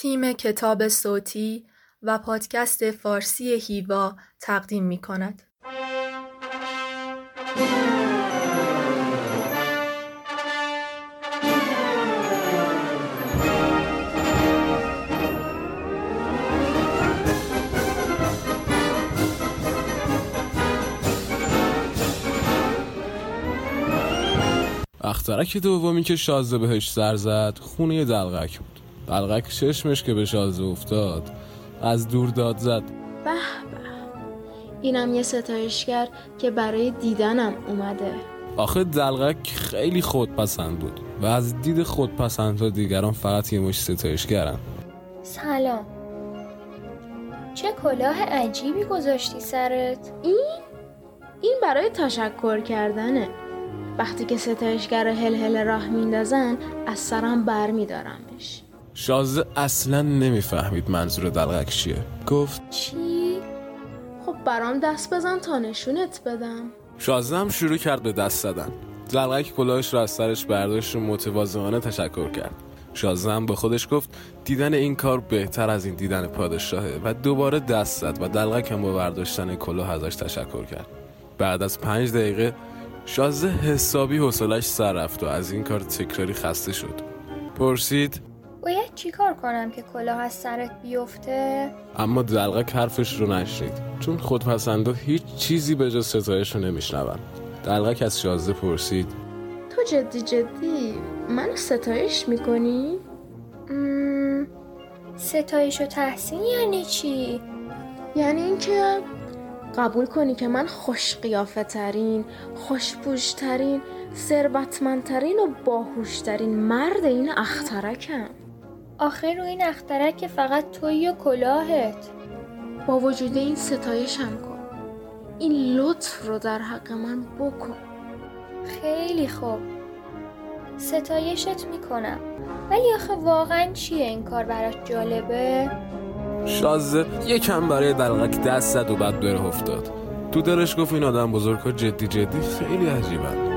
تیم کتاب صوتی و پادکست فارسی هیوا تقدیم می کند. اخترک دومی که شازده بهش سر زد خونه دلغک بود دلغک چشمش که به شازده افتاد. از دور داد زد. به به. اینم یه ستایشگر که برای دیدنم اومده. آخه دلغک خیلی خودپسند بود و از دید خودپسند تا دیگران فقط یه مش ستایشگرن. سلام. چه کلاه عجیبی گذاشتی سرت. این؟ این برای تشکر کردنه. وقتی که ستایشگر هل هل راه میندازن از سرم بر میدارمش شازده اصلا نمی‌فهمید منظور دلغک چیه. گفت چی؟ خب برام دست بزن تا نشونت بدم. شازده هم شروع کرد به دست زدن. دلغک کلاهش رو از سرش برداشت و متواضعانه تشکر کرد. شازده هم به خودش گفت دیدن این کار بهتر از این دیدن پادشاهه و دوباره دست زد و دلغک هم با برداشتن کلاه ازش تشکر کرد. بعد از پنج دقیقه شازده حسابی حوصلش سر رفت و از این کار تکراری خسته شد. پرسید باید چی کار کنم که کلاه از سرت بیفته؟ اما دلغک حرفش رو نشنید چون خودپسندا هیچ چیزی به جز ستایش رو نمیشنون دلغک از شازده پرسید تو جدی جدی من ستایش می‌کنی؟ مم، ستایش و تحسین یعنی چی؟ یعنی اینکه قبول کنی که من خوش قیافه ترین خوشپوش ترین ثروتمندترین و باهوشترین مرد این اخترکم آخه رو این اخترک که فقط توی و کلاهت. با وجود این ستایشم کن. این لطف رو در حق من بکن. خیلی خوب. ستایشت می‌کنم. ولی آخه واقعا چیه این کار برات جالبه؟ شازده یکم برای دلغک دست زد و بعد بره افتاد. تو دلش گفت این آدم بزرگا جدی جدی خیلی عجیبن